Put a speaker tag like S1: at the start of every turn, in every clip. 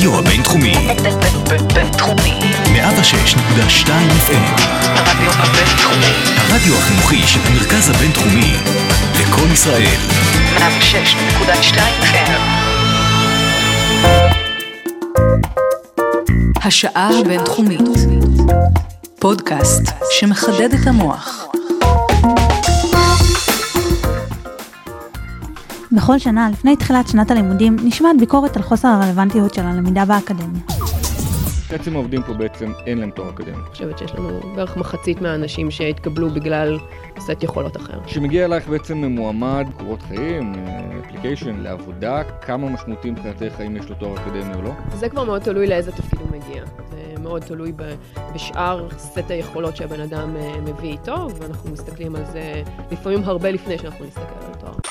S1: הרדיו הבינתחומי.
S2: בינתחומי.
S1: 106.2 FM.
S2: הרדיו הבינתחומי.
S1: הרדיו החינוכי של המרכז הבינתחומי. לקום ישראל.
S2: 106.2 FM.
S3: השעה הבינתחומית. פודקאסט שמחדד את המוח.
S4: בכל שנה, לפני תחילת שנת הלימודים, נשמעת ביקורת על חוסר הרלוונטיות של הלמידה באקדמיה.
S5: בעצם העובדים פה בעצם אין להם תואר אקדמי.
S6: אני חושבת שיש לנו בערך מחצית מהאנשים שהתקבלו בגלל סט יכולות אחר.
S5: כשמגיע אלייך בעצם מועמד, קורות חיים, אפליקיישן, לעבודה, כמה משמעותי מבחינתך האם יש לו תואר אקדמי או לא?
S6: זה כבר מאוד תלוי לאיזה תפקיד הוא מגיע. זה מאוד תלוי בשאר סט היכולות שהבן אדם אה, מביא איתו, ואנחנו מסתכלים על זה לפעמים הרבה לפני שאנחנו נסתכל על תואר.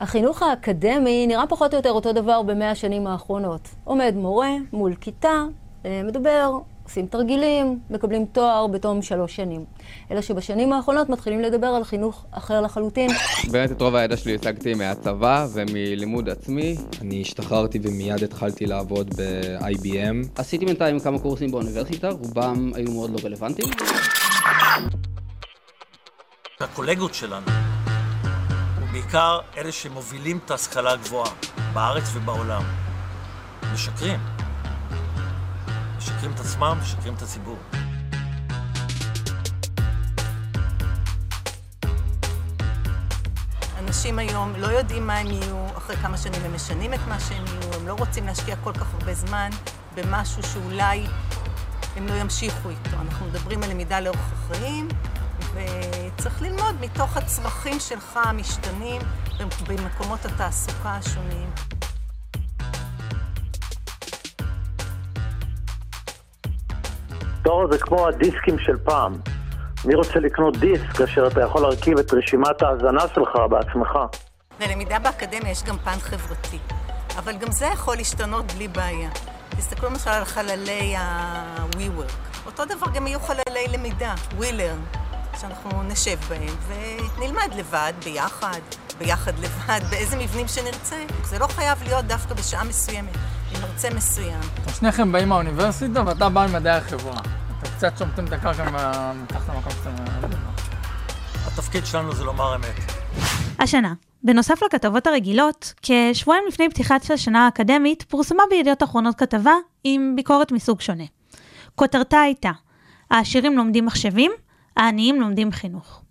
S7: החינוך האקדמי נראה פחות או יותר אותו דבר במאה השנים האחרונות. עומד מורה מול כיתה, אה, מדבר, עושים תרגילים, מקבלים תואר בתום שלוש שנים. אלא שבשנים האחרונות מתחילים לדבר על חינוך אחר לחלוטין.
S8: באמת את רוב הידע שלי השגתי מהצבא ומלימוד עצמי.
S9: אני השתחררתי ומיד התחלתי לעבוד ב-IBM.
S10: עשיתי בינתיים כמה קורסים באוניברסיטה, רובם היו מאוד לא רלוונטיים.
S11: הקולגות שלנו, ובעיקר אלה שמובילים את ההשכלה הגבוהה בארץ ובעולם, משקרים. משקרים את עצמם, משקרים את הציבור.
S12: אנשים היום לא יודעים מה הם יהיו, אחרי כמה שנים הם משנים את מה שהם יהיו, הם לא רוצים להשקיע כל כך הרבה זמן במשהו שאולי הם לא ימשיכו איתו. אנחנו מדברים על למידה לאורך החיים, וצריך ללמוד מתוך הצרכים שלך המשתנים במקומות התעסוקה השונים.
S13: תואר זה כמו הדיסקים של פעם. מי רוצה לקנות דיסק כאשר אתה יכול להרכיב את רשימת ההאזנה שלך בעצמך?
S12: ללמידה באקדמיה יש גם פן חברתי, אבל גם זה יכול להשתנות בלי בעיה. תסתכלו למשל על חללי ה-WeWork. אותו דבר גם יהיו חללי למידה, WeLearn, שאנחנו נשב בהם ונלמד לבד, ביחד, ביחד לבד, באיזה מבנים שנרצה. זה לא חייב להיות דווקא בשעה מסוימת, עם מרצה מסוים.
S14: שניכם באים מהאוניברסיטה ואתה בא ממדעי החברה. אתם קצת שומטים את הקרקע מתחת למקום שאתם...
S11: התפקיד שלנו זה לומר אמת.
S4: השנה, בנוסף לכתבות הרגילות, כשבועיים לפני פתיחת השנה האקדמית, פורסמה בידיעות אחרונות כתבה עם ביקורת מסוג שונה. כותרתה הייתה, העשירים לומדים מחשבים, העניים לומדים חינוך.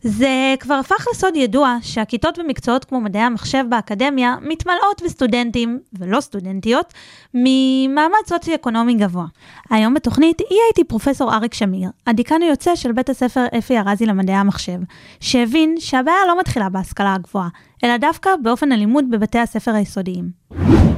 S4: זה כבר הפך לסוד ידוע שהכיתות במקצועות כמו מדעי המחשב באקדמיה מתמלאות בסטודנטים, ולא סטודנטיות, ממעמד סוציו-אקונומי גבוה. היום בתוכנית יהיה איתי פרופסור אריק שמיר, הדיקן היוצא של בית הספר אפי ארזי למדעי המחשב, שהבין שהבעיה לא מתחילה בהשכלה הגבוהה, אלא דווקא באופן הלימוד בבתי הספר היסודיים.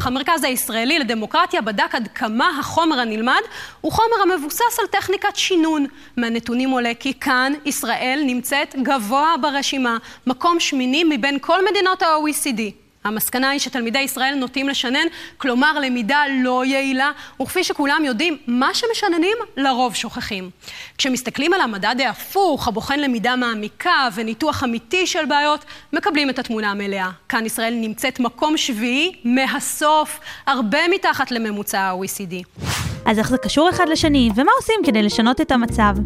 S15: המרכז הישראלי לדמוקרטיה בדק עד כמה החומר הנלמד הוא חומר המבוסס על טכניקת שינון. מהנתונים עולה כי כאן ישראל נמצאת גבוה ברשימה, מקום שמיני מבין כל מדינות ה-OECD. המסקנה היא שתלמידי ישראל נוטים לשנן, כלומר למידה לא יעילה, וכפי שכולם יודעים, מה שמשננים לרוב שוכחים. כשמסתכלים על המדד ההפוך, הבוחן למידה מעמיקה וניתוח אמיתי של בעיות, מקבלים את התמונה המלאה. כאן ישראל נמצאת מקום שביעי מהסוף, הרבה מתחת לממוצע ה-OECD.
S4: אז איך זה קשור אחד לשני, ומה עושים כדי לשנות את המצב?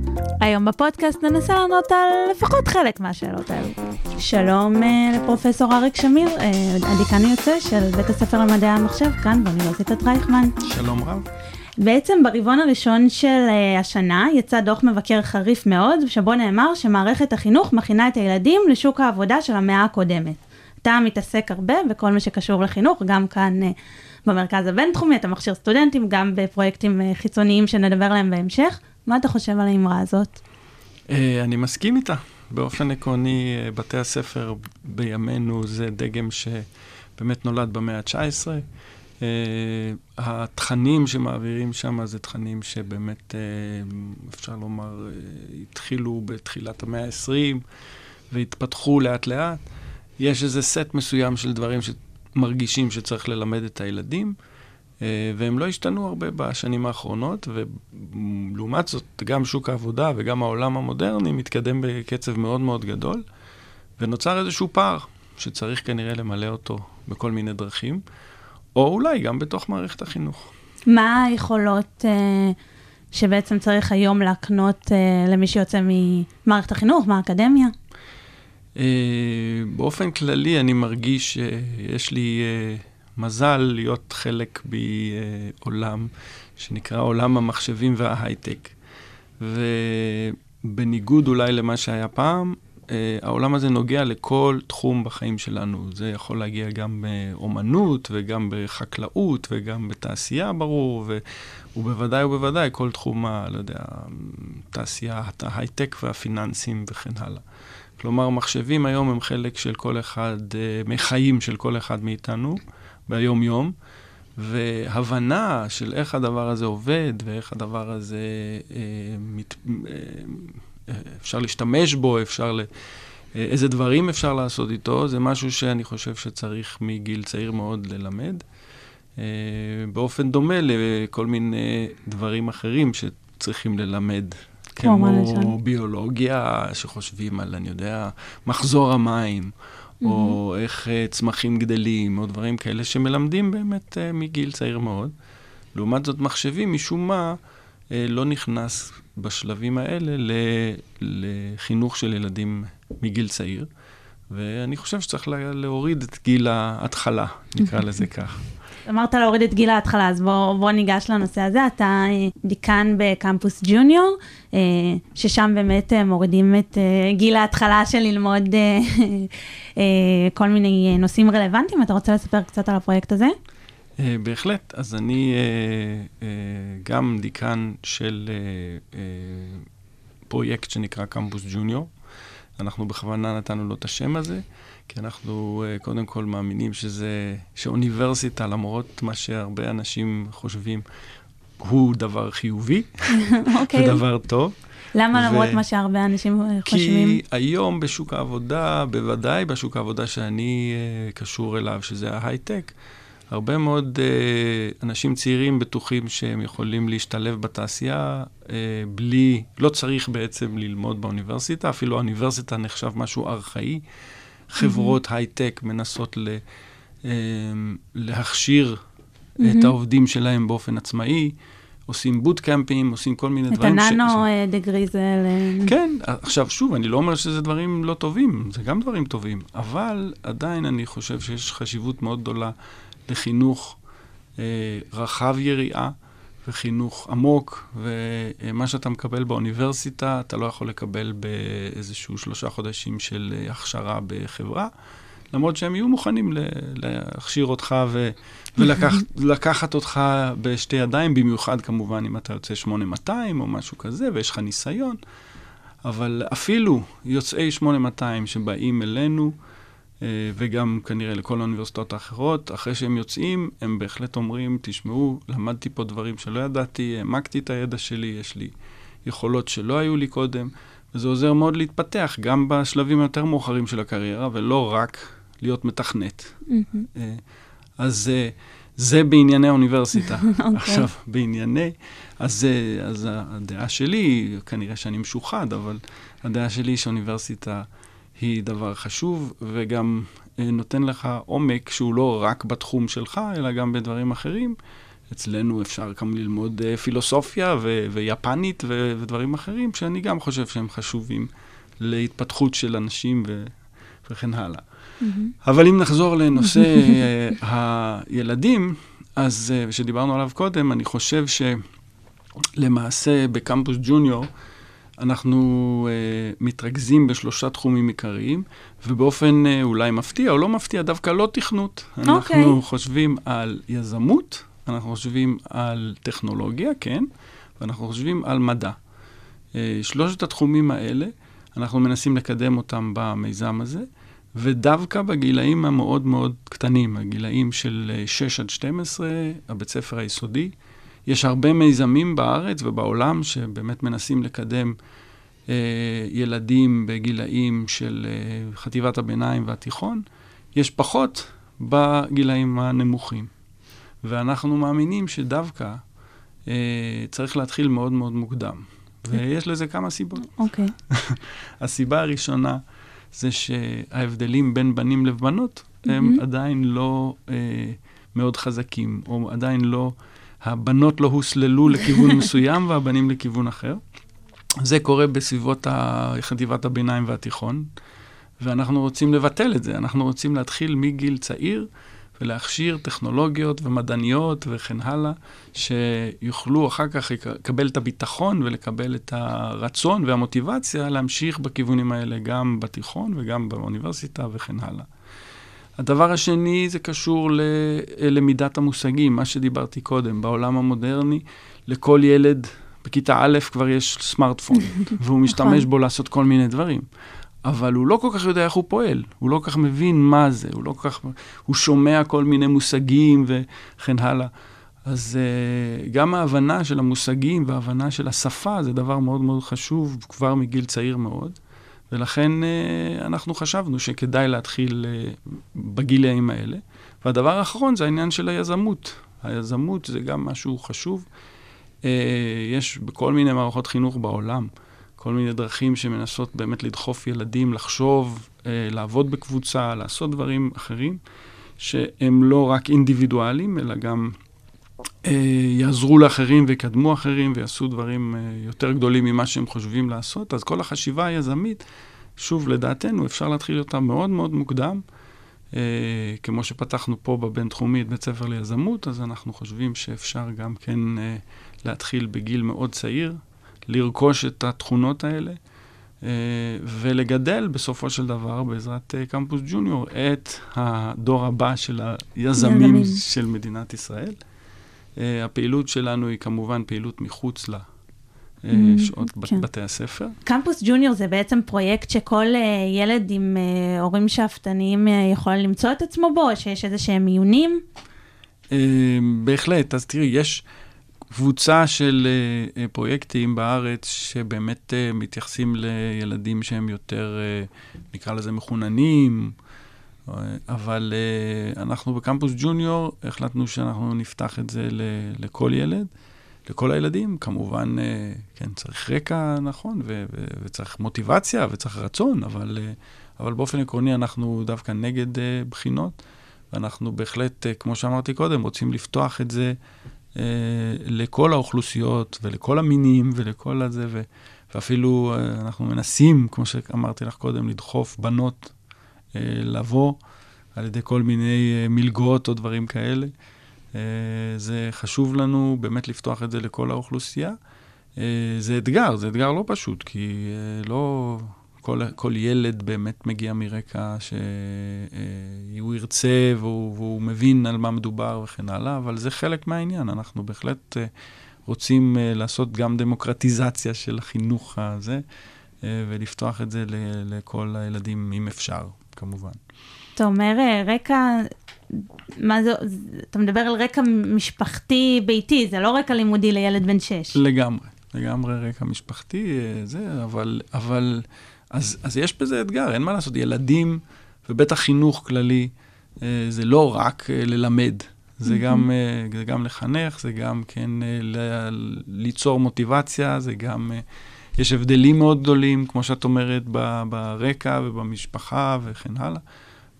S4: היום בפודקאסט ננסה לענות על לפחות חלק מהשאלות האלו. שלום uh, לפרופסור אריק שמיר, uh, הדיקן היוצא של בית הספר למדעי המחשב, כאן באוניברסיטת רייכמן.
S9: שלום רב.
S4: בעצם ברבעון הראשון של uh, השנה יצא דוח מבקר חריף מאוד, שבו נאמר שמערכת החינוך מכינה את הילדים לשוק העבודה של המאה הקודמת. אתה מתעסק הרבה בכל מה שקשור לחינוך, גם כאן... Uh, במרכז הבינתחומי, אתה מכשיר סטודנטים, גם בפרויקטים חיצוניים שנדבר עליהם בהמשך. מה אתה חושב על האמרה הזאת?
S9: אני מסכים איתה. באופן עקרוני, בתי הספר בימינו זה דגם שבאמת נולד במאה ה-19. התכנים שמעבירים שם זה תכנים שבאמת, אפשר לומר, התחילו בתחילת המאה ה-20 והתפתחו לאט-לאט. יש איזה סט מסוים של דברים שמרגישים שצריך ללמד את הילדים, והם לא השתנו הרבה בשנים האחרונות, ולעומת זאת, גם שוק העבודה וגם העולם המודרני מתקדם בקצב מאוד מאוד גדול, ונוצר איזשהו פער שצריך כנראה למלא אותו בכל מיני דרכים. או אולי גם בתוך מערכת החינוך.
S4: מה היכולות אה, שבעצם צריך היום להקנות אה, למי שיוצא ממערכת החינוך, מהאקדמיה?
S9: אה, באופן כללי, אני מרגיש שיש לי אה, מזל להיות חלק בעולם שנקרא עולם המחשבים וההייטק. ובניגוד אולי למה שהיה פעם, אה, העולם הזה נוגע לכל תחום בחיים שלנו. זה יכול להגיע גם באומנות וגם בחקלאות וגם בתעשייה, ברור, ו... ובוודאי ובוודאי כל תחום, לא יודע, תעשיית ההייטק והפיננסים וכן הלאה. כלומר, מחשבים היום הם חלק של כל אחד, אה, מחיים של כל אחד מאיתנו ביום-יום, והבנה של איך הדבר הזה עובד ואיך הדבר הזה אה, מת, אה, אפשר להשתמש בו, אפשר ל... אה, איזה דברים אפשר לעשות איתו, זה משהו שאני חושב שצריך מגיל צעיר מאוד ללמד. אה, באופן דומה לכל מיני דברים אחרים שצריכים ללמד. כמו ביולוגיה, שחושבים על, אני יודע, מחזור המים, mm-hmm. או איך צמחים גדלים, או דברים כאלה שמלמדים באמת מגיל צעיר מאוד. לעומת זאת, מחשבים, משום מה, לא נכנס בשלבים האלה לחינוך של ילדים מגיל צעיר. ואני חושב שצריך להוריד את גיל ההתחלה, נקרא לזה כך.
S4: אמרת להוריד את גיל ההתחלה, אז בוא, בוא ניגש לנושא הזה. אתה אה, דיקן בקמפוס ג'וניור, אה, ששם באמת אה, מורידים את גיל ההתחלה של ללמוד כל מיני נושאים רלוונטיים. אתה רוצה לספר קצת על הפרויקט הזה?
S9: בהחלט. אז אני גם דיקן של פרויקט שנקרא קמפוס ג'וניור. אנחנו בכוונה נתנו לו את השם הזה. כי אנחנו קודם כל מאמינים שזה, שאוניברסיטה, למרות מה שהרבה אנשים חושבים, הוא דבר חיובי, okay.
S4: אוקיי.
S9: ודבר טוב.
S4: למה ו... למרות מה שהרבה אנשים אה, חושבים?
S9: כי היום בשוק העבודה, בוודאי בשוק העבודה שאני uh, קשור אליו, שזה ההייטק, הרבה מאוד uh, אנשים צעירים בטוחים שהם יכולים להשתלב בתעשייה uh, בלי, לא צריך בעצם ללמוד באוניברסיטה, אפילו האוניברסיטה נחשב משהו ארכאי. חברות mm-hmm. הייטק מנסות ל, אה, להכשיר mm-hmm. את העובדים שלהם באופן עצמאי. עושים בוטקאמפים, עושים כל מיני
S4: את
S9: דברים.
S4: את הננו אה, דגרי זה...
S9: כן, עכשיו שוב, אני לא אומר שזה דברים לא טובים, זה גם דברים טובים, אבל עדיין אני חושב שיש חשיבות מאוד גדולה לחינוך אה, רחב יריעה, וחינוך עמוק, ומה שאתה מקבל באוניברסיטה, אתה לא יכול לקבל באיזשהו שלושה חודשים של הכשרה בחברה, למרות שהם יהיו מוכנים להכשיר אותך ו, ולקחת אותך בשתי ידיים, במיוחד כמובן אם אתה יוצא 8200 או משהו כזה, ויש לך ניסיון. אבל אפילו יוצאי 8200 שבאים אלינו, אה, וגם כנראה לכל האוניברסיטאות האחרות, אחרי שהם יוצאים, הם בהחלט אומרים, תשמעו, למדתי פה דברים שלא ידעתי, העמקתי את הידע שלי, יש לי יכולות שלא היו לי קודם, וזה עוזר מאוד להתפתח, גם בשלבים היותר מאוחרים של הקריירה, ולא רק להיות מתכנת. Mm-hmm. אז אה, זה בענייני האוניברסיטה. okay. אוקיי. עכשיו, בענייני, אז, אז הדעה שלי, כנראה שאני משוחד, אבל הדעה שלי היא שאוניברסיטה... היא דבר חשוב, וגם אה, נותן לך עומק שהוא לא רק בתחום שלך, אלא גם בדברים אחרים. אצלנו אפשר גם ללמוד אה, פילוסופיה ו- ויפנית ו- ודברים אחרים, שאני גם חושב שהם חשובים להתפתחות של אנשים ו- וכן הלאה. Mm-hmm. אבל אם נחזור לנושא אה, הילדים, אז, שדיברנו עליו קודם, אני חושב שלמעשה בקמפוס ג'וניור, אנחנו uh, מתרכזים בשלושה תחומים עיקריים, ובאופן uh, אולי מפתיע או לא מפתיע, דווקא לא תכנות. Okay. אנחנו אוקיי. חושבים על יזמות, אנחנו חושבים על טכנולוגיה, כן, ואנחנו חושבים על מדע. Uh, שלושת התחומים האלה, אנחנו מנסים לקדם אותם במיזם הזה, ודווקא בגילאים המאוד מאוד קטנים, הגילאים של 6 עד 12, הבית ספר היסודי, יש הרבה מיזמים בארץ ובעולם שבאמת מנסים לקדם אה, ילדים בגילאים של אה, חטיבת הביניים והתיכון. יש פחות בגילאים הנמוכים. ואנחנו מאמינים שדווקא אה, צריך להתחיל מאוד מאוד מוקדם. ויש לזה כמה סיבות.
S4: אוקיי. Okay.
S9: הסיבה הראשונה זה שההבדלים בין בנים לבנות הם mm-hmm. עדיין לא אה, מאוד חזקים, או עדיין לא, הבנות לא הוסללו לכיוון מסוים והבנים לכיוון אחר. זה קורה בסביבות חטיבת הביניים והתיכון, ואנחנו רוצים לבטל את זה. אנחנו רוצים להתחיל מגיל צעיר ולהכשיר טכנולוגיות ומדעניות וכן הלאה, שיוכלו אחר כך לקבל את הביטחון ולקבל את הרצון והמוטיבציה להמשיך בכיוונים האלה גם בתיכון וגם באוניברסיטה וכן הלאה. הדבר השני זה קשור ללמידת המושגים, מה שדיברתי קודם. בעולם המודרני, לכל ילד בכיתה א' כבר יש סמארטפון, והוא משתמש בו לעשות כל מיני דברים. אבל הוא לא כל כך יודע איך הוא פועל, הוא לא כל כך מבין מה זה, הוא לא כל כך... הוא שומע כל מיני מושגים וכן הלאה. אז uh, גם ההבנה של המושגים וההבנה של השפה זה דבר מאוד מאוד חשוב כבר מגיל צעיר מאוד. ולכן uh, אנחנו חשבנו שכדאי להתחיל uh, בגילאים האלה. והדבר האחרון זה העניין של היזמות. היזמות זה גם משהו חשוב. Uh, יש בכל מיני מערכות חינוך בעולם כל מיני דרכים שמנסות באמת לדחוף ילדים לחשוב, לעבוד בקבוצה, לעשות דברים אחרים, שהם לא רק אינדיבידואלים, אלא גם יעזרו לאחרים ויקדמו אחרים ויעשו דברים uh, יותר גדולים ממה שהם חושבים לעשות. אז כל החשיבה היזמית, שוב, לדעתנו, אפשר להתחיל אותה מאוד מאוד מוקדם. Uh, כמו שפתחנו פה בבינתחומי את בית ספר ליזמות, אז אנחנו חושבים שאפשר גם כן להתחיל בגיל מאוד צעיר, לרכוש את התכונות האלה, ולגדל בסופו של דבר, בעזרת קמפוס ג'וניור, את הדור הבא של היזמים
S4: יזמים.
S9: של מדינת ישראל. Uh, הפעילות שלנו היא כמובן פעילות מחוץ ל... uh,
S4: Mm,
S9: שעות
S4: כן.
S9: בתי הספר.
S4: קמפוס ג'וניור זה בעצם פרויקט שכל אה, ילד עם אה, הורים שאפתניים אה, יכול למצוא את עצמו בו, או שיש איזה שהם מיונים?
S9: אה, בהחלט. אז תראי, יש קבוצה של אה, אה, פרויקטים בארץ שבאמת אה, מתייחסים לילדים שהם יותר, אה, נקרא לזה מחוננים, אה, אבל אה, אנחנו בקמפוס ג'וניור החלטנו שאנחנו נפתח את זה לכל ילד. לכל הילדים, כמובן, אה, כן, צריך רקע נכון, ו- ו- וצריך מוטיבציה וצריך רצון, אבל, אה, אבל באופן עקרוני אנחנו דווקא נגד בחינות, ואנחנו בהחלט, כמו שאמרתי קודם, רוצים לפתוח את זה לכל האוכלוסיות ולכל המינים ולכל הזה, ו- ואפילו אנחנו מנסים, כמו שאמרתי לך קודם, לדחוף בנות לבוא על ידי כל מיני אה, מלגות או דברים כאלה. אה, זה חשוב לנו באמת לפתוח את זה לכל האוכלוסייה. אה, זה אתגר, זה אתגר לא פשוט, כי אה, לא כל, כל ילד באמת מגיע מרקע שהוא ירצה והוא, והוא מבין על מה מדובר וכן הלאה, אבל זה חלק מהעניין. אנחנו בהחלט אה, רוצים אה, לעשות גם דמוקרטיזציה של החינוך הזה, אה, ולפתוח את זה לכל הילדים, אם אפשר, כמובן.
S4: אתה אומר אה, רקע, מה זה, אתה מדבר על רקע משפחתי ביתי, זה לא רקע לימודי לילד בן שש.
S9: לגמרי, לגמרי רקע משפחתי, אה, זה, אבל, אבל, אז, אז יש בזה אתגר, אין מה לעשות, ילדים, ובטח חינוך כללי, אה, זה לא רק ללמד, זה גם, אה, זה גם לחנך, זה גם כן ל- ליצור מוטיבציה, זה גם, יש הבדלים מאוד גדולים, כמו שאת אומרת, ב- ברקע ובמשפחה וכן הלאה.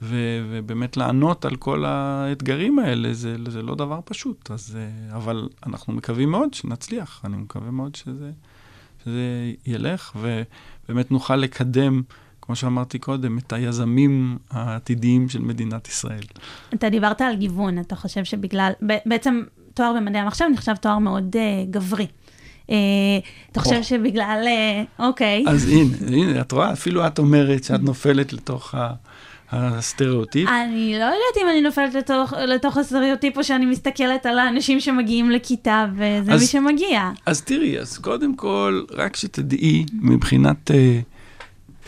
S9: ו- ובאמת לענות על כל האתגרים האלה, זה, זה לא דבר פשוט. אז, אה, אבל אנחנו מקווים מאוד שנצליח, אני מקווה מאוד שזה, שזה ילך, ובאמת נוכל לקדם, כמו שאמרתי קודם, את היזמים העתידיים של מדינת ישראל.
S4: אתה דיברת על גיוון, אתה חושב שבגלל, בעצם תואר במדעי המחשב נחשב תואר מאוד אה, גברי. אתה. חושב שבגלל, אה, אוקיי.
S9: אז הנה, הנה, את רואה, אפילו את אומרת שאת נופלת לתוך ה... הסטריאוטיפ.
S4: אני לא יודעת אם אני נופלת לתוך, לתוך הסטריאוטיפ או שאני מסתכלת על האנשים שמגיעים לכיתה וזה
S9: אז-
S4: מי שמגיע.
S9: אז תראי, אז קודם כל, רק שתדעי, מבחינת, אה,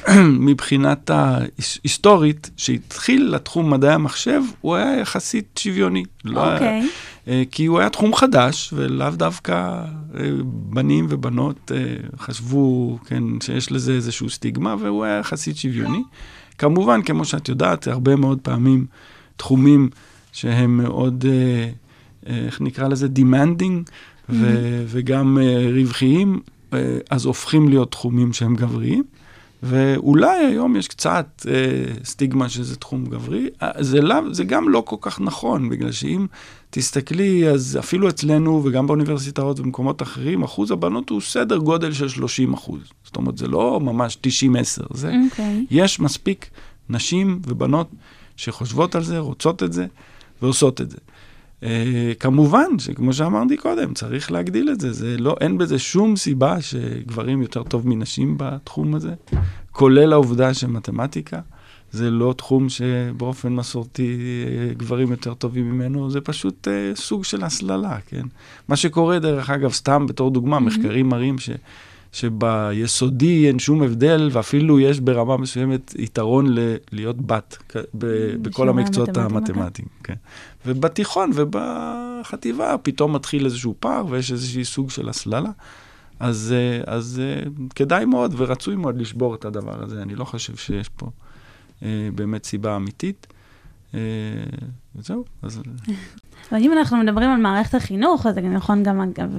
S9: מבחינת ההיסטורית, שהתחיל לתחום מדעי המחשב, הוא היה יחסית שוויוני. לא
S4: אוקיי.
S9: אה, כי הוא היה תחום חדש, ולאו דווקא אה, בנים ובנות אה, חשבו, כן, שיש לזה איזשהו סטיגמה, והוא היה יחסית שוויוני. כמובן, כמו שאת יודעת, הרבה מאוד פעמים תחומים שהם מאוד, איך נקרא לזה? demanding, ו- וגם רווחיים, אז הופכים להיות תחומים שהם גבריים. ואולי היום יש קצת אה, סטיגמה שזה תחום גברי, אה, זה, לא, זה גם לא כל כך נכון, בגלל שאם תסתכלי, אז אפילו אצלנו וגם באוניברסיטאות ובמקומות אחרים, אחוז הבנות הוא סדר גודל של 30 אחוז. זאת אומרת, זה לא ממש 90-10, זה,
S4: אוקיי.
S9: okay. יש מספיק נשים ובנות שחושבות על זה, רוצות את זה ועושות את זה. Uh, כמובן שכמו שאמרתי קודם, צריך להגדיל את זה. זה לא, אין בזה שום סיבה שגברים יותר טוב מנשים בתחום הזה, כולל העובדה שמתמטיקה זה לא תחום שבאופן מסורתי אה, גברים יותר טובים ממנו, זה פשוט uh, סוג של הסללה, כן? מה שקורה, דרך אגב, סתם בתור דוגמה, mm-hmm. מחקרים מראים ש... שביסודי אין שום הבדל, ואפילו יש ברמה מסוימת יתרון ל- להיות בת ב- בכל המקצועות המתמטיים. כן. ובתיכון ובחטיבה פתאום מתחיל איזשהו פער ויש איזשהו סוג של הסללה. אז, אז כדאי מאוד ורצוי מאוד לשבור את הדבר הזה. אני לא חושב שיש פה אה, באמת סיבה אמיתית. אה, וזהו, אז...
S4: אבל אם אנחנו מדברים על מערכת החינוך, אז זה נכון גם אגב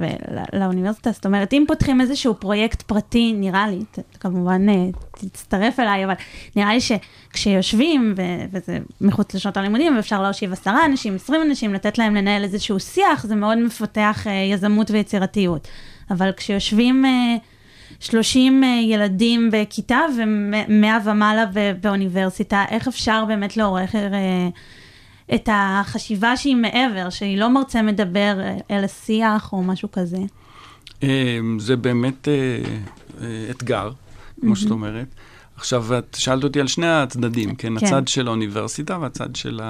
S4: לאוניברסיטה, זאת אומרת, אם פותחים איזשהו פרויקט פרטי, נראה לי, כמובן אה, תצטרף אליי, אבל נראה לי שכשיושבים, וזה מחוץ לשעות הלימודים, ואפשר להושיב עשרה אנשים, עשרים אנשים, לתת להם לנהל איזשהו שיח, זה מאוד מפתח יזמות ויצירתיות. אבל כשיושבים 30 ילדים בכיתה ו-100 ומעלה באוניברסיטה, איך אפשר באמת לעורך... את החשיבה שהיא מעבר, שהיא לא מרצה מדבר אל השיח או משהו כזה?
S9: זה באמת אתגר, כמו שאת אומרת. עכשיו, את שאלת אותי על שני הצדדים, כן? כן. הצד של האוניברסיטה והצד של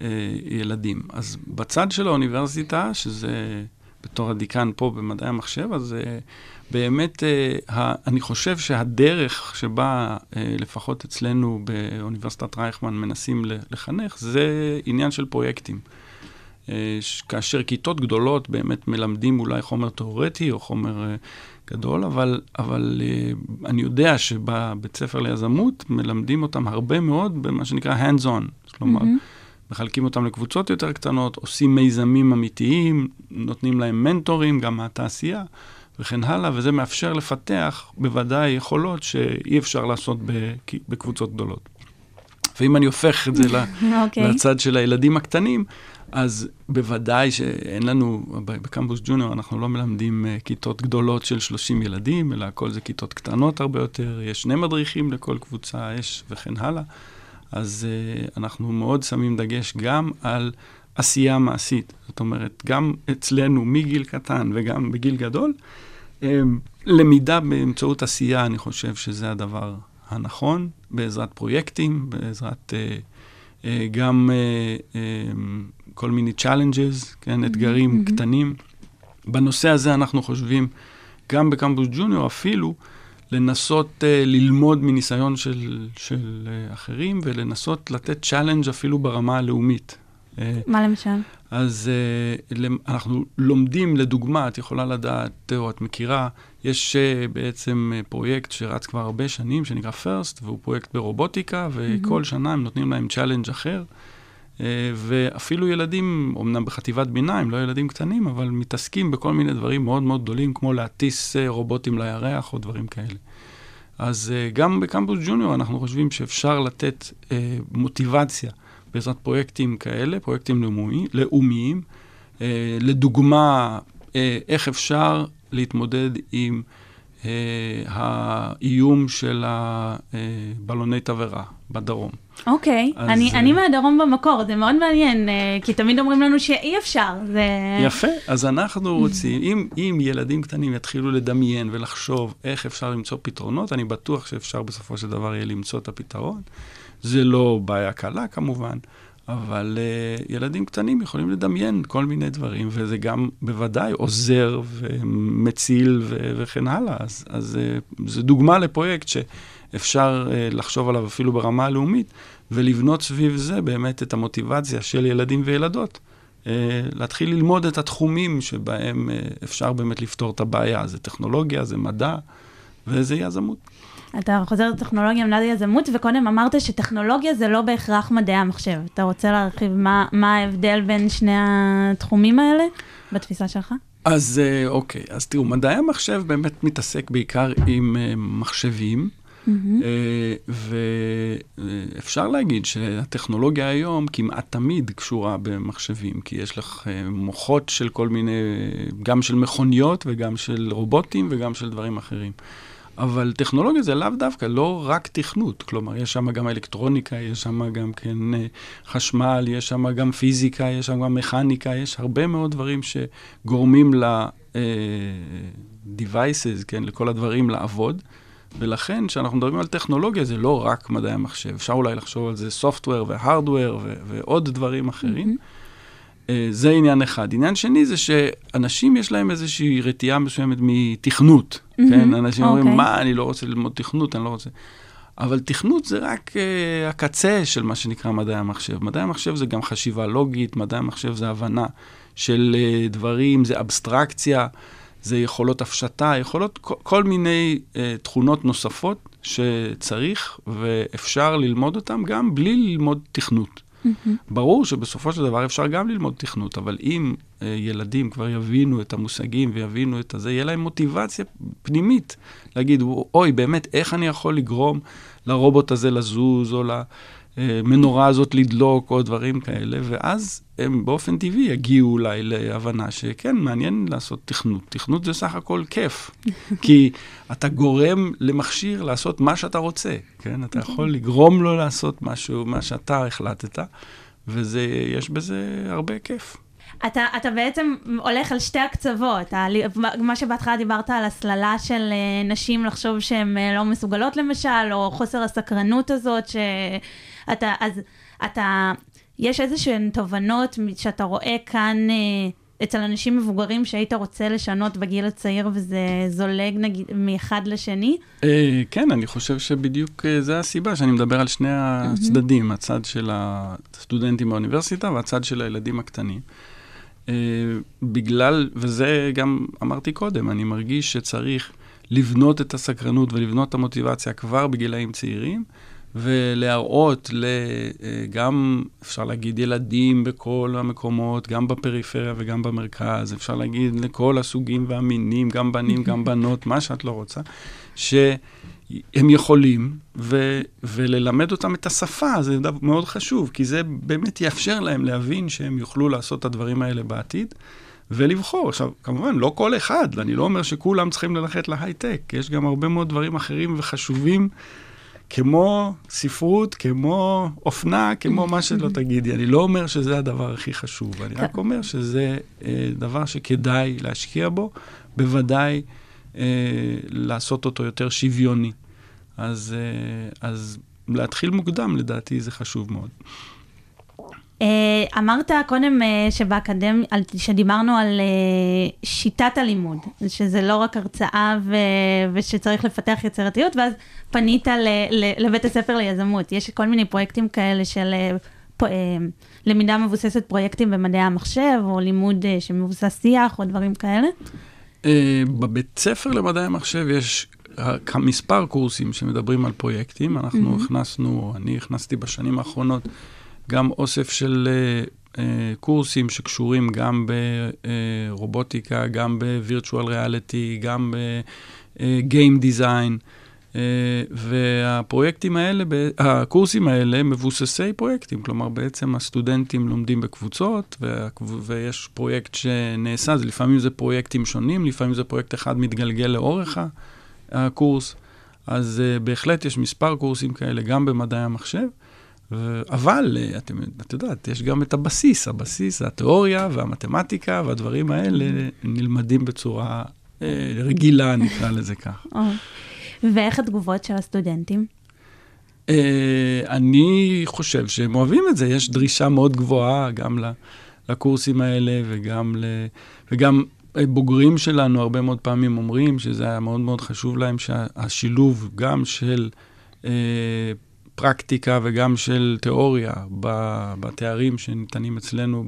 S9: הילדים. אז בצד של האוניברסיטה, שזה בתור הדיקן פה במדעי המחשב, אז באמת, אני חושב שהדרך שבה, לפחות אצלנו באוניברסיטת רייכמן מנסים לחנך, זה עניין של פרויקטים. כאשר כיתות גדולות באמת מלמדים אולי חומר תיאורטי או חומר גדול, אבל, אבל אני יודע שבבית ספר ליזמות מלמדים אותם הרבה מאוד במה שנקרא hands-on. כלומר, mm-hmm. מחלקים אותם לקבוצות יותר קטנות, עושים מיזמים אמיתיים, נותנים להם מנטורים גם מהתעשייה. וכן הלאה, וזה מאפשר לפתח בוודאי יכולות שאי אפשר לעשות בקבוצות גדולות. ואם אני הופך את זה okay. אוקיי. לצד של הילדים הקטנים, אז בוודאי שאין לנו, בקמפוס ג'וניור אנחנו לא מלמדים uh, כיתות גדולות של 30 ילדים, אלא הכל זה כיתות קטנות הרבה יותר, יש שני מדריכים לכל קבוצה, יש וכן הלאה. אז uh, אנחנו מאוד שמים דגש גם על עשייה מעשית. זאת אומרת, גם אצלנו מגיל קטן וגם בגיל גדול, אמ, למידה באמצעות עשייה, אני חושב שזה הדבר הנכון, בעזרת פרויקטים, בעזרת אה, אה, גם אה, אה, כל מיני challenges, כן, אתגרים אמ-המ. קטנים. בנושא הזה אנחנו חושבים, גם בקמפוס ג'וניור אפילו, לנסות אה, ללמוד מניסיון של, של אה, אחרים ולנסות לתת challenge אפילו ברמה הלאומית.
S4: מה למשל?
S9: אז אה, אנחנו לומדים, לדוגמה, את יכולה לדעת, או את מכירה, יש אה, בעצם אה, פרויקט שרץ כבר הרבה שנים, שנקרא FIRST, והוא פרויקט ברובוטיקה, וכל אמ-המ. שנה הם נותנים להם challenge אחר. אה, ואפילו ילדים, אמנם בחטיבת ביניים, לא ילדים קטנים, אבל מתעסקים בכל מיני דברים מאוד מאוד גדולים, כמו להטיס אה, רובוטים לירח או דברים כאלה. אז אה, גם בקמפוס ג'וניור אנחנו חושבים שאפשר לתת אה, מוטיבציה. בעזרת פרויקטים כאלה, פרויקטים לאומי, לאומיים. אה, לדוגמה, אה, איך אפשר להתמודד עם אה, האיום של הבלוני תבערה בדרום.
S4: אוקיי, okay. אני, אני מהדרום במקור, זה מאוד מעניין, כי תמיד אומרים לנו שאי אפשר. זה...
S9: יפה, אז אנחנו רוצים, אם, אם ילדים קטנים יתחילו לדמיין ולחשוב איך אפשר למצוא פתרונות, אני בטוח שאפשר בסופו של דבר יהיה למצוא את הפתרון. זה לא בעיה קלה כמובן, אבל uh, ילדים קטנים יכולים לדמיין כל מיני דברים, וזה גם בוודאי עוזר ומציל ו- וכן הלאה. אז, אז uh, זו דוגמה לפרויקט שאפשר uh, לחשוב עליו אפילו ברמה הלאומית, ולבנות סביב זה באמת את המוטיבציה של ילדים וילדות. Uh, להתחיל ללמוד את התחומים שבהם uh, אפשר באמת לפתור את הבעיה. זה טכנולוגיה, זה מדע וזה יזמות.
S4: אתה חוזר לטכנולוגיה, מדע יזמות, וקודם אמרת שטכנולוגיה זה לא בהכרח מדעי המחשב. אתה רוצה להרחיב מה, מה ההבדל בין שני התחומים האלה בתפיסה שלך?
S9: אז אה, אוקיי, אז תראו, מדעי המחשב באמת מתעסק בעיקר עם uh, מחשבים,
S4: מהמם.
S9: אה, ואפשר להגיד שהטכנולוגיה היום כמעט תמיד קשורה במחשבים, כי יש לך אה, מוחות של כל מיני, גם של מכוניות וגם של רובוטים וגם של דברים אחרים. אבל טכנולוגיה זה לאו דווקא, לא רק תכנות. כלומר, יש שם גם אלקטרוניקה, יש שם גם כן אה, חשמל, יש שם גם פיזיקה, יש שם גם מכניקה, יש הרבה מאוד דברים שגורמים ל-devices, כן, לכל הדברים לעבוד. ולכן, כשאנחנו מדברים על טכנולוגיה, זה לא רק מדעי המחשב. אפשר אולי לחשוב על זה software והארדוור ועוד דברים אחרים. אה, זה עניין אחד. עניין שני זה שאנשים יש להם איזושהי רתיעה מסוימת מתכנות.
S16: מהמם,
S9: כן, אנשים אומרים,
S16: אוקיי.
S9: מה, אני לא רוצה ללמוד תכנות, אני לא רוצה... אבל תכנות זה רק uh, הקצה של מה שנקרא מדעי המחשב. מדעי המחשב זה גם חשיבה לוגית, מדעי המחשב זה הבנה של uh, דברים, זה אבסטרקציה, זה יכולות הפשטה, יכולות כל, כל מיני uh, תכונות נוספות שצריך ואפשר ללמוד אותן גם בלי ללמוד תכנות. ברור שבסופו של דבר אפשר גם ללמוד תכנות, אבל אם אה, ילדים כבר יבינו את המושגים ויבינו את הזה, יהיה להם מוטיבציה פנימית להגיד, אוי, באמת, איך אני יכול לגרום לרובוט הזה לזוז, או למנורה הזאת לדלוק, או דברים כאלה, ואז הם באופן טבעי יגיעו אולי להבנה שכן, מעניין לעשות תכנות. תכנות זה סך הכל כיף, כי אתה גורם למכשיר לעשות מה שאתה רוצה, כן? אתה יכול לגרום לו לעשות משהו, מה שאתה החלטת, ויש בזה הרבה כיף.
S4: אתה, אתה בעצם הולך על שתי הקצוות, מה שבהתחלה דיברת על הסללה של אה, נשים לחשוב שהן אה, לא מסוגלות למשל, או חוסר הסקרנות הזאת, שאתה, אז אתה, יש איזה שהן תובנות שאתה רואה כאן אה, אצל אנשים מבוגרים שהיית רוצה לשנות בגיל הצעיר וזה זולג נגיד מאחד לשני?
S9: כן, אני חושב שבדיוק זה הסיבה שאני מדבר על שני הצדדים, הצד של הסטודנטים באוניברסיטה והצד של הילדים הקטנים. אה, בגלל, וזה גם אמרתי קודם, אני מרגיש שצריך לבנות את הסקרנות ולבנות את המוטיבציה כבר בגילאים צעירים, ולהראות גם, אפשר להגיד, ילדים בכל המקומות, גם בפריפריה וגם במרכז, אפשר להגיד לכל הסוגים והמינים, גם בנים, גם בנות, מה שאת לא רוצה, שהם יכולים, ו- וללמד אותם את השפה, זה מאוד חשוב, כי זה באמת יאפשר להם להבין שהם יוכלו לעשות את הדברים האלה בעתיד. ולבחור. עכשיו, כמובן, לא כל אחד, אני לא אומר שכולם צריכים ללכת להייטק, יש גם הרבה מאוד דברים אחרים וחשובים, כמו ספרות, כמו אופנה, כמו מה שלא תגידי. אני לא אומר שזה הדבר הכי חשוב, אני רק אומר שזה אה, דבר שכדאי להשקיע בו, בוודאי לעשות אותו יותר שוויוני. אז, אה, אז להתחיל מוקדם, לדעתי, זה חשוב מאוד.
S4: Uh, אמרת קודם uh, שבאקדמיה, שדיברנו על uh, שיטת הלימוד, שזה לא רק הרצאה ו, ושצריך לפתח יצירתיות, ואז פנית ל, ל, לבית הספר ליזמות. יש כל מיני פרויקטים כאלה של uh, uh, למידה מבוססת פרויקטים במדעי המחשב, או לימוד uh, שמבוסס שיח, או דברים כאלה?
S9: Uh, בבית ספר למדעי המחשב יש מספר קורסים שמדברים על פרויקטים. אנחנו mm-hmm. הכנסנו, אני הכנסתי בשנים האחרונות, גם אוסף של uh, uh, קורסים שקשורים גם ברובוטיקה, גם ב-virtual reality, גם ב-game design, uh, והפרויקטים האלה, הקורסים האלה מבוססי פרויקטים, כלומר בעצם הסטודנטים לומדים בקבוצות, ויש פרויקט שנעשה, זה לפעמים זה פרויקטים שונים, לפעמים זה פרויקט אחד מתגלגל לאורך הקורס, אז uh, בהחלט יש מספר קורסים כאלה גם במדעי המחשב. אבל, את, את יודעת, יש גם את הבסיס, הבסיס, התיאוריה והמתמטיקה והדברים האלה נלמדים בצורה אה, רגילה, נקרא לזה כך.
S4: ואיך התגובות של הסטודנטים?
S9: אה, אני חושב שהם אוהבים את זה, יש דרישה מאוד גבוהה גם לקורסים האלה וגם, ל, וגם בוגרים שלנו הרבה מאוד פעמים אומרים שזה היה מאוד מאוד חשוב להם, שהשילוב גם של... אה, פרקטיקה וגם של תיאוריה בתארים שניתנים אצלנו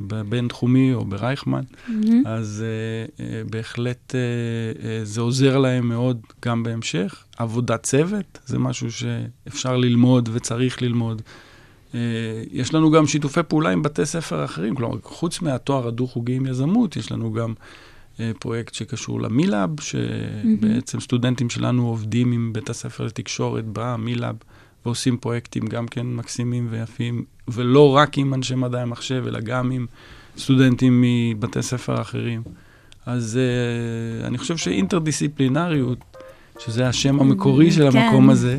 S9: בבין-תחומי או ברייכמן, mm-hmm. אז uh, uh, בהחלט uh, uh, זה עוזר להם מאוד גם בהמשך. עבודת צוות זה משהו שאפשר ללמוד וצריך ללמוד. Uh, יש לנו גם שיתופי פעולה עם בתי ספר אחרים, כלומר, חוץ מהתואר הדו-חוגי עם יזמות, יש לנו גם uh, פרויקט שקשור למילאב, שבעצם סטודנטים שלנו עובדים עם בית הספר לתקשורת במילאב, ועושים פרויקטים גם כן מקסימים ויפים, ולא רק עם אנשי מדעי המחשב, אלא גם עם סטודנטים מבתי ספר אחרים. אז uh, אני חושב שאינטרדיסציפלינריות, שזה השם המקורי של
S4: כן.
S9: המקום הזה,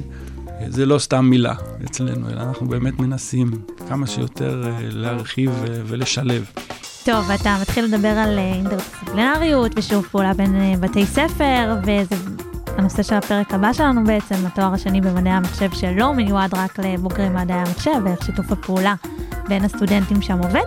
S9: זה לא סתם מילה אצלנו, אלא אנחנו באמת מנסים כמה שיותר uh, להרחיב uh, ולשלב.
S4: טוב, אתה מתחיל לדבר על אינטרדיסציפלינריות ושיתוף פעולה בין בתי ספר, וזה הנושא של הפרק הבא שלנו בעצם, התואר השני במדעי המחשב שלא מיועד רק לבוגרי מדעי המחשב, ואיך שיתוף הפעולה בין הסטודנטים שם עובד.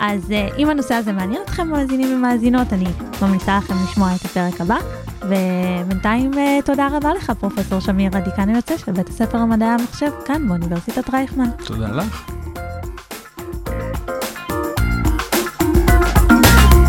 S4: אז אה, אם הנושא הזה מעניין אתכם, מאזינים ומאזינות, אני ממליצה לכם לשמוע את הפרק הבא. ובינתיים אה, תודה רבה לך, פרופסור שמיר, הדיקן היוצא של בית הספר למדעי המחשב, כאן באוניברסיטת רייכמן.
S9: תודה לך.